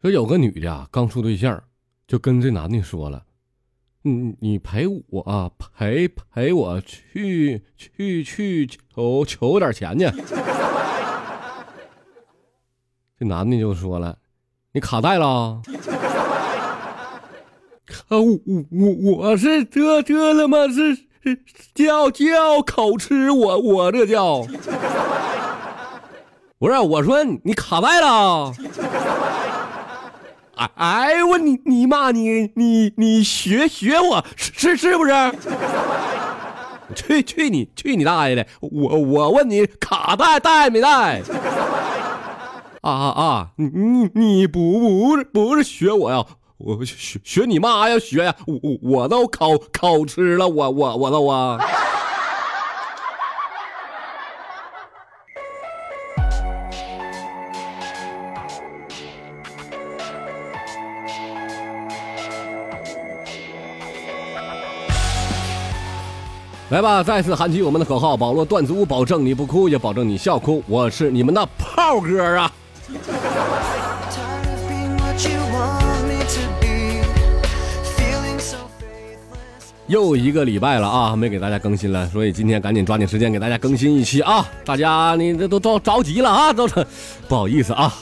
说有个女的啊，刚处对象，就跟这男的说了：“你你陪我啊，陪陪我去去去求求点钱去。”这男的就说了：“你卡带了？啊，我我我是这这了吗？是是叫叫口吃我我这叫。不 是我说你卡带了？哎我你你妈你你你学学我是是不是？去去你去你大爷的！我我问你卡带带没带？”啊啊啊！你你你不不是不是学我呀？我学学你妈呀学呀！我我都考考吃了，我我我都啊！来吧，再次喊起我们的口号：保罗段子屋，保证你不哭，也保证你笑哭。我是你们的炮哥啊！又一个礼拜了啊，没给大家更新了，所以今天赶紧抓紧时间给大家更新一期啊！大家你这都着着急了啊，都不好意思啊。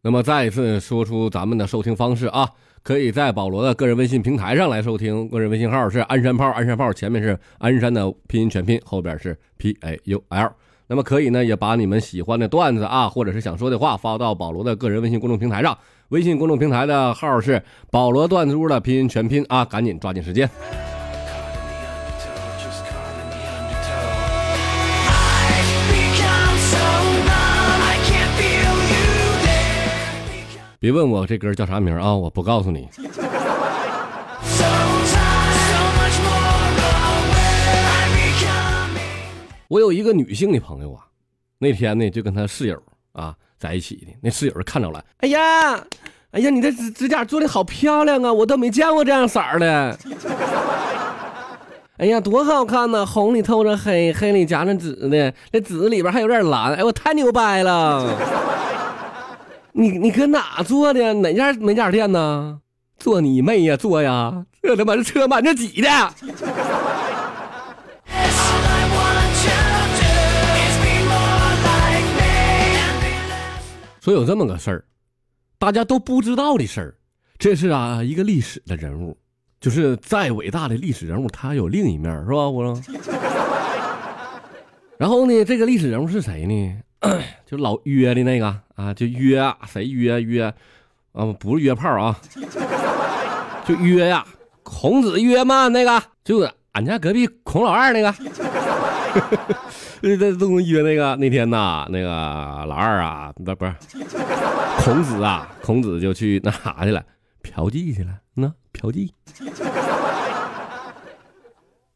那么再一次说出咱们的收听方式啊，可以在保罗的个人微信平台上来收听，个人微信号是鞍山炮，鞍山炮前面是鞍山的拼音全拼，后边是 P A U L。那么可以呢，也把你们喜欢的段子啊，或者是想说的话发到保罗的个人微信公众平台上，微信公众平台的号是保罗段子屋的拼音全拼啊，赶紧抓紧时间。别问我这歌叫啥名啊！我不告诉你。我有一个女性的朋友啊，那天呢就跟她室友啊在一起的。那室友看着了，哎呀，哎呀，你这指指甲做的好漂亮啊！我都没见过这样色儿的。哎呀，多好看呢，红里透着黑，黑里夹着紫的，那紫里边还有点蓝。哎，我太牛掰了。你你搁哪做的？哪家哪家店呢？做你妹呀！做呀！这他妈这车满着挤的。说有这么个事儿，大家都不知道的事儿。这是啊，一个历史的人物，就是再伟大的历史人物，他有另一面，是吧？我说。然后呢，这个历史人物是谁呢？就老约的那个啊，就约谁约约，啊不是约炮啊，就约呀，孔子约嘛那个，就俺家隔壁孔老二那个，那 这东约那个那天呐，那个老二啊，不不是。孔子啊，孔子就去那啥去了，嫖妓去了，那嫖妓，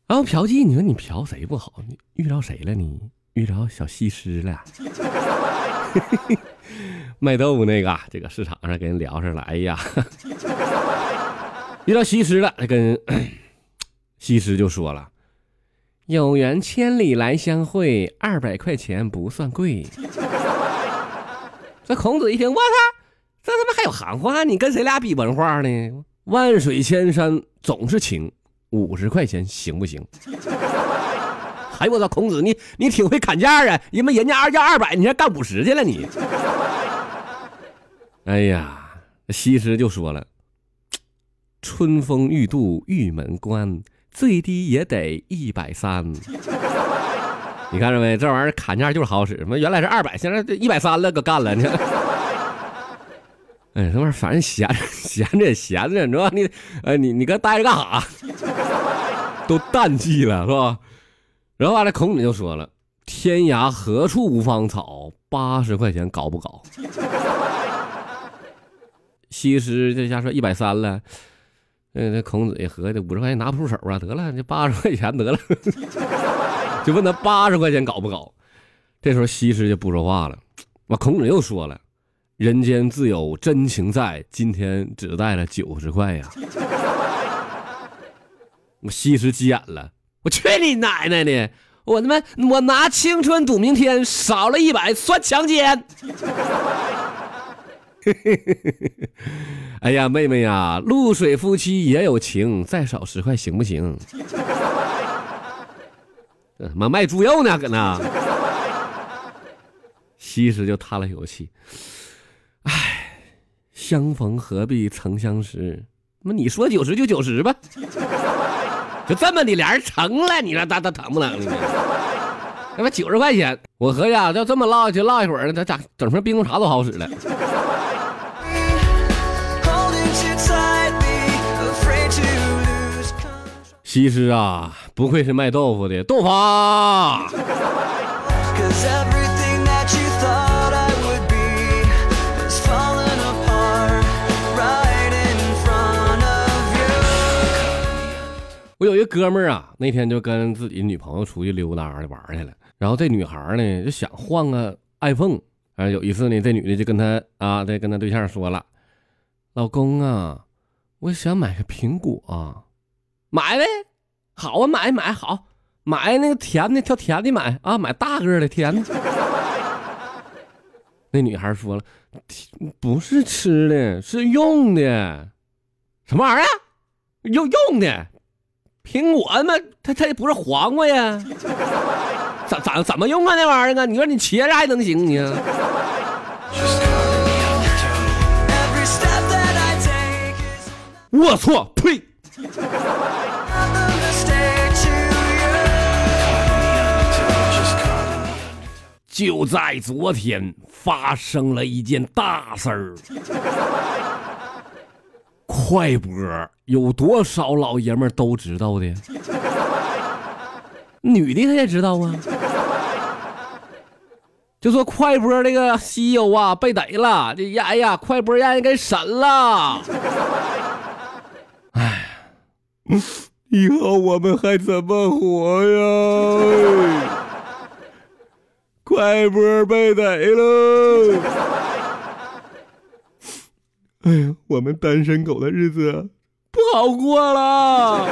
然后嫖妓，你说你嫖谁不好？你遇到谁了你？遇着小西施了，卖豆腐那个，这个市场上跟人聊上了。哎呀，遇到西施了，跟 西施就说了：“有缘千里来相会，二百块钱不算贵。”这孔子一听，我操，这他妈还有行话？你跟谁俩比文化呢？万水千山总是情，五十块钱行不行？哎我操，孔子你你挺会砍价啊！因为人家二价二百，你还干五十去了你。哎呀，西施就说了：“春风欲度玉门关，最低也得一百三。”你看着没？这玩意儿砍价就是好使。什么原来是二百，现在一百三了，可干了。你，哎，这玩意反正闲着闲着也闲着，你知道吧？你哎，你你搁待着干啥？都淡季了，是吧？然后完了，孔子就说了：“天涯何处无芳草？八十块钱搞不搞？”西施这下说一百三了，那那孔子也合计五十块钱拿不出手啊，得了，这八十块钱得了，就问他八十块钱搞不搞？这时候西施就不说话了。完，孔子又说了：“人间自有真情在，今天只带了九十块呀。”我西施急眼了，我去你奶奶的！我他妈我拿青春赌明天，少了一百算强奸。哎呀，妹妹呀，露水夫妻也有情，再少十块行不行？他妈卖猪肉呢，搁那。西施就叹了口气，唉，相逢何必曾相识。那你说九十就九十吧，就这么的，俩人成了，你说他他疼不疼呢？他妈九十块钱，我合计啊，要这么唠下去，唠一会儿，咱咋整瓶冰红茶都好使了。西施啊，不愧是卖豆腐的豆腐。啊我有一个哥们儿啊，那天就跟自己女朋友出去溜达的玩去了。然后这女孩呢就想换个 iPhone。啊，有一次呢，这女的就跟他啊，再跟他对象说了：“老公啊，我想买个苹果，买呗，好啊，买买好，买那个甜的，挑甜的买啊，买大个的甜的。”那女孩说了：“不是吃的，是用的，什么玩意儿？用用的。”苹果嘛，它它不是黄瓜呀，怎怎怎么用啊？那玩意儿啊，你说你茄子还能行你？我错，呸！就在昨天，发生了一件大事儿。快播有多少老爷们都知道的？女的她也知道啊。就说快播这个西游啊被逮了，这呀哎呀，快播让人给审了。哎，以后我们还怎么活呀？快播被逮了。哎呀，我们单身狗的日子不好过了。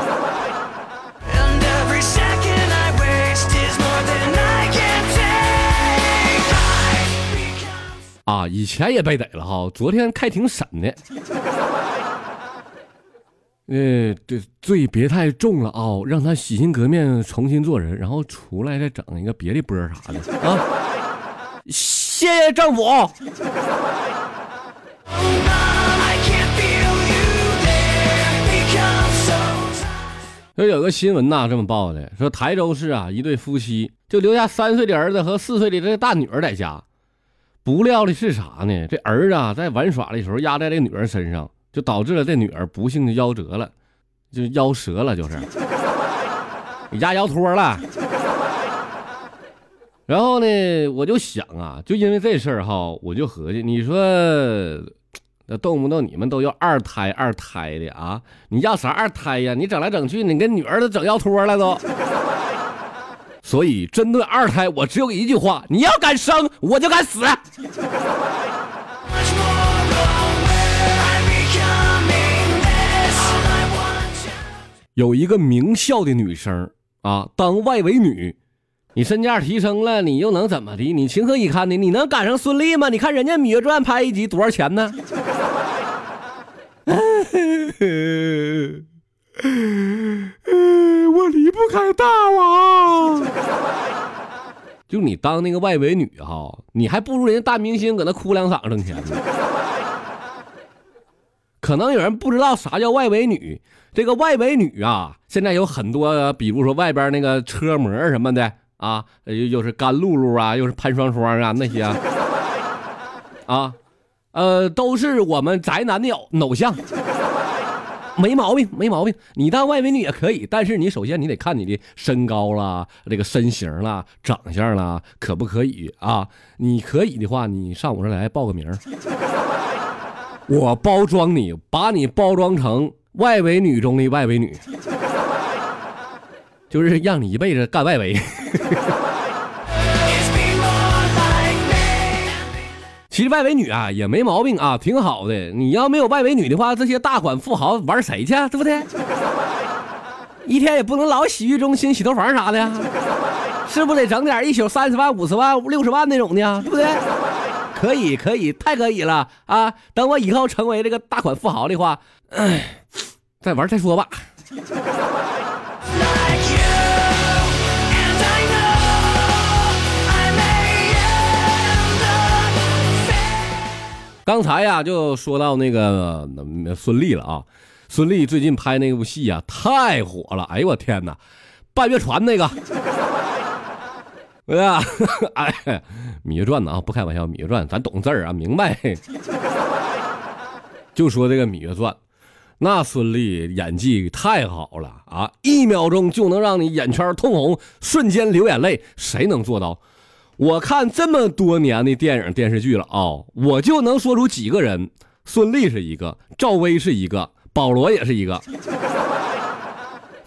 啊，以前也被逮了哈，昨天开庭审的。呃，对，罪别太重了啊，让他洗心革面，重新做人，然后出来再整一个别的波啥的啊。谢谢政府。说有个新闻呐，这么报的：说台州市啊，一对夫妻就留下三岁的儿子和四岁的这个大女儿在家。不料的是啥呢？这儿子啊，在玩耍的时候压在这女儿身上，就导致了这女儿不幸的夭折了，就夭折了，就是压腰托了。然后呢，我就想啊，就因为这事儿哈，我就合计，你说。那动不动你们都要二胎二胎的啊？你要啥二胎呀？你整来整去，你跟女儿都整要托了都。所以针对二胎，我只有一句话：你要敢生，我就敢死。有一个名校的女生啊，当外围女，你身价提升了，你又能怎么的？你情何以堪呢？你能赶上孙俪吗？你看人家《芈月传》拍一集多少钱呢？我离不开大王。就你当那个外围女哈，你还不如人家大明星搁那哭两嗓子挣钱呢。可能有人不知道啥叫外围女，这个外围女啊，现在有很多，比如说外边那个车模什么的啊，又又是甘露露啊，又是潘双双啊那些啊。呃，都是我们宅男的偶偶像，没毛病，没毛病。你当外围女也可以，但是你首先你得看你的身高啦，这个身形啦，长相啦，可不可以啊？你可以的话，你上我这来报个名，我包装你，把你包装成外围女中的外围女，就是让你一辈子干外围。其实外围女啊也没毛病啊，挺好的。你要没有外围女的话，这些大款富豪玩谁去？对不对？一天也不能老洗浴中心、洗头房啥的，是不得整点一宿三十万、五十万、六十万那种的，对不对？可以，可以，太可以了啊！等我以后成为这个大款富豪的话，哎，再玩再说吧。刚才呀，就说到那个孙俪了啊。孙俪最近拍那部戏啊，太火了！哎呦我天哪，半月船那个，对 呀，哎，《芈月传》呢啊，不开玩笑，《芈月传》咱懂字儿啊，明白。就说这个《芈月传》，那孙俪演技太好了啊，一秒钟就能让你眼圈通红，瞬间流眼泪，谁能做到？我看这么多年的电影电视剧了啊，我就能说出几个人，孙俪是一个，赵薇是一个。保罗也是一个，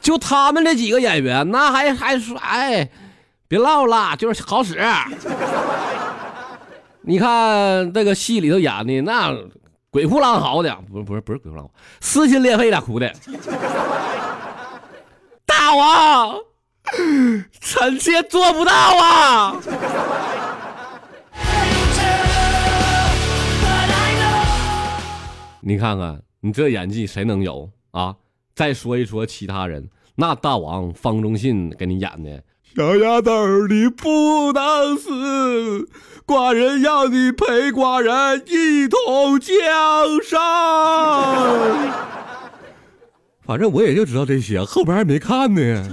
就他们这几个演员，那还还说，哎，别唠了，就是好使。你看这个戏里头演的那鬼哭狼嚎的，不不是不是鬼哭狼嚎，撕心裂肺的哭的。大王，臣妾做不到啊！你看看。你这演技谁能有啊？再说一说其他人，那大王方中信给你演的小丫头，你不能死，寡人要你陪寡人一同江山。反正我也就知道这些，后边还没看呢。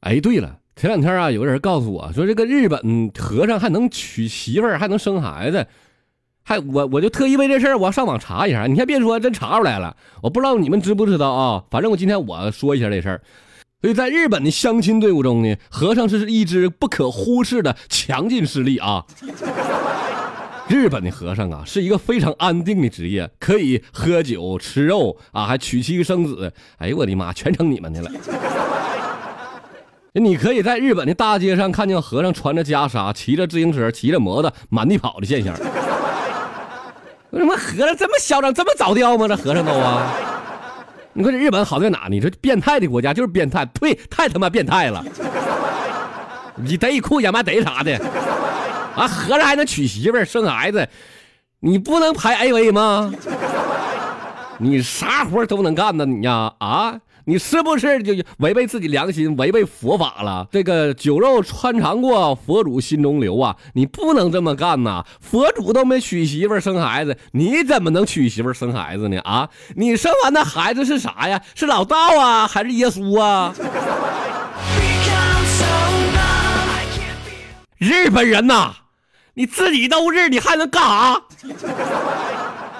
哎，对了。前两天啊，有个人告诉我说，这个日本和尚还能娶媳妇儿，还能生孩子，还我我就特意为这事儿，我上网查一下。你还别说，真查出来了。我不知道你们知不知道啊？反正我今天我说一下这事儿。所以在日本的相亲队伍中呢，和尚是一支不可忽视的强劲势力啊。日本的和尚啊，是一个非常安定的职业，可以喝酒吃肉啊，还娶妻生子。哎呦我的妈，全成你们的了。你可以在日本的大街上看见和尚穿着袈裟，骑着自行车，骑着摩托满地跑的现象。为什么和尚这么嚣张，这么早调吗？这和尚都啊！你说这日本好在哪？你说变态的国家就是变态，呸，太他妈变态了！你逮一裤眼巴逮啥的？啊，和尚还能娶媳妇生孩子？你不能排 AV 吗？你啥活都能干呢？你呀，啊？你是不是就违背自己良心，违背佛法了？这个酒肉穿肠过，佛祖心中留啊！你不能这么干呐！佛祖都没娶媳妇生孩子，你怎么能娶媳妇生孩子呢？啊！你生完的孩子是啥呀？是老道啊，还是耶稣啊？日本人呐，你自己都日，你还能干啥？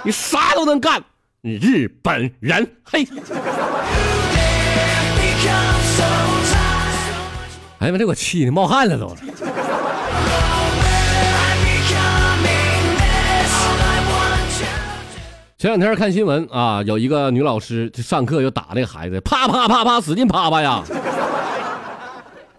你啥都能干，日本人，嘿！哎呀妈！这给我气的冒汗了都。前两天看新闻啊，有一个女老师就上课就打那个孩子，啪啪啪啪使劲啪啪呀，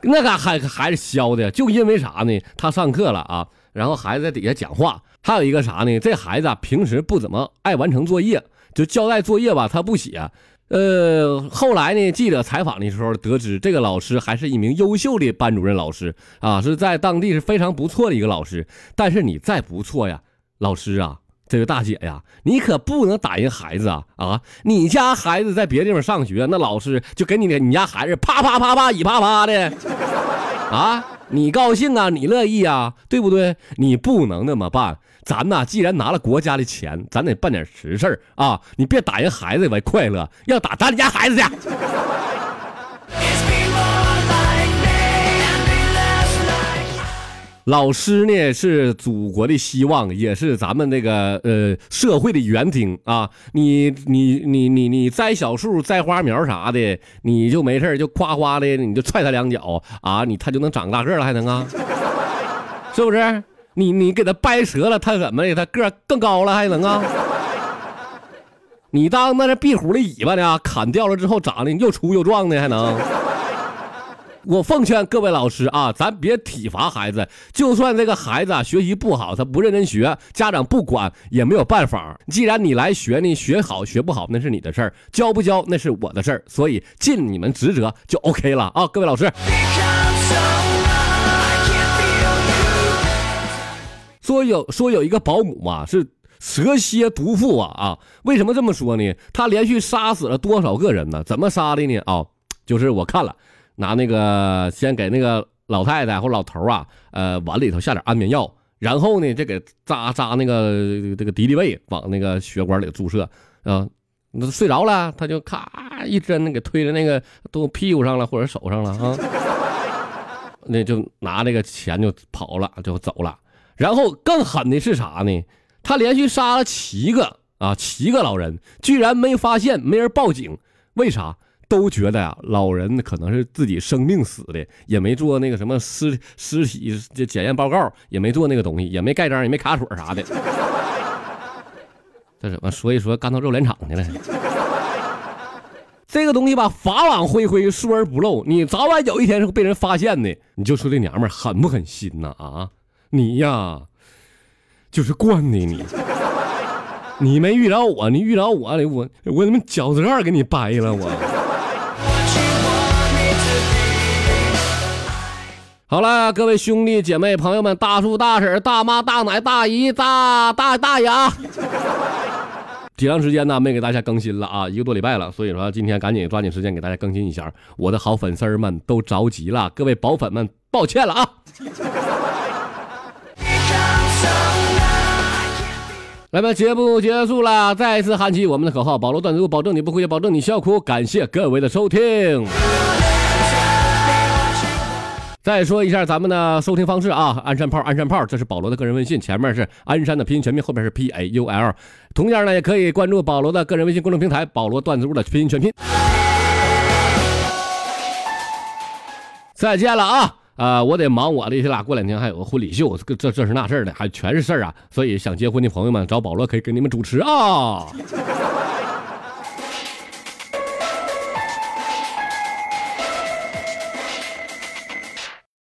那个孩孩子削的，就因为啥呢？他上课了啊，然后孩子在底下讲话。还有一个啥呢？这孩子平时不怎么爱完成作业，就交代作业吧，他不写。呃，后来呢？记者采访的时候得知，这个老师还是一名优秀的班主任老师啊，是在当地是非常不错的一个老师。但是你再不错呀，老师啊，这个大姐呀，你可不能打人孩子啊啊！你家孩子在别的地方上学，那老师就给你的你家孩子啪啪啪啪一啪啪的啊！你高兴啊，你乐意啊，对不对？你不能那么办。咱呐，既然拿了国家的钱，咱得办点实事啊！你别打人孩子为快乐，要打咱家孩子去。老师呢是祖国的希望，也是咱们那个呃社会的园丁啊！你你你你你栽小树、栽花苗啥的，你就没事就夸夸的，你就踹他两脚啊，你他就能长大个了，还能啊？是不是？你你给他掰折了，他怎么的？他个更高了还能啊？你当那是壁虎的尾巴呢？砍掉了之后长得又粗又壮的还能？我奉劝各位老师啊，咱别体罚孩子。就算这个孩子啊学习不好，他不认真学，家长不管也没有办法。既然你来学呢，学好学不好那是你的事儿，教不教那是我的事儿。所以尽你们职责就 OK 了啊，各位老师。说有说有一个保姆嘛，是蛇蝎毒妇啊啊！为什么这么说呢？他连续杀死了多少个人呢？怎么杀的呢？啊，就是我看了。拿那个先给那个老太太或老头啊，呃，碗里头下点安眠药，然后呢，再给扎扎那个这个敌敌畏，往那个血管里注射啊。那睡着了，他就咔一针给推到那个都屁股上了或者手上了啊。那就拿那个钱就跑了，就走了。然后更狠的是啥呢？他连续杀了七个啊，七个老人，居然没发现，没人报警，为啥？都觉得呀，老人可能是自己生病死的，也没做那个什么尸尸体这检验报告，也没做那个东西，也没盖章，也没卡锁啥的。这怎么说一说干到肉联厂去了？这个东西吧，法网恢恢，疏而不漏，你早晚有一天是被人发现的。你就说这娘们狠不狠心呐？啊，你呀，就是惯的你。你没遇着我，你遇着我，我我他妈脚趾盖给你掰了我。好了，各位兄弟姐妹朋友们，大叔大婶大妈大奶大姨大大大爷啊！挺长时间呢没给大家更新了啊，一个多礼拜了，所以说今天赶紧抓紧时间给大家更新一下。我的好粉丝们都着急了，各位宝粉们抱歉了啊！来吧，节目结束了，再一次喊起我们的口号：保罗段子保证你不会保证你笑哭。感谢各位的收听。再说一下咱们的收听方式啊，鞍山炮，鞍山炮，这是保罗的个人微信，前面是鞍山的拼音全拼，后面是 P A U L。同样呢，也可以关注保罗的个人微信公众平台，保罗段子屋的拼音全拼。再见了啊！啊，我得忙我的去了，过两天还有个婚礼秀，这这这是那事儿的，还全是事儿啊，所以想结婚的朋友们找保罗可以给你们主持啊。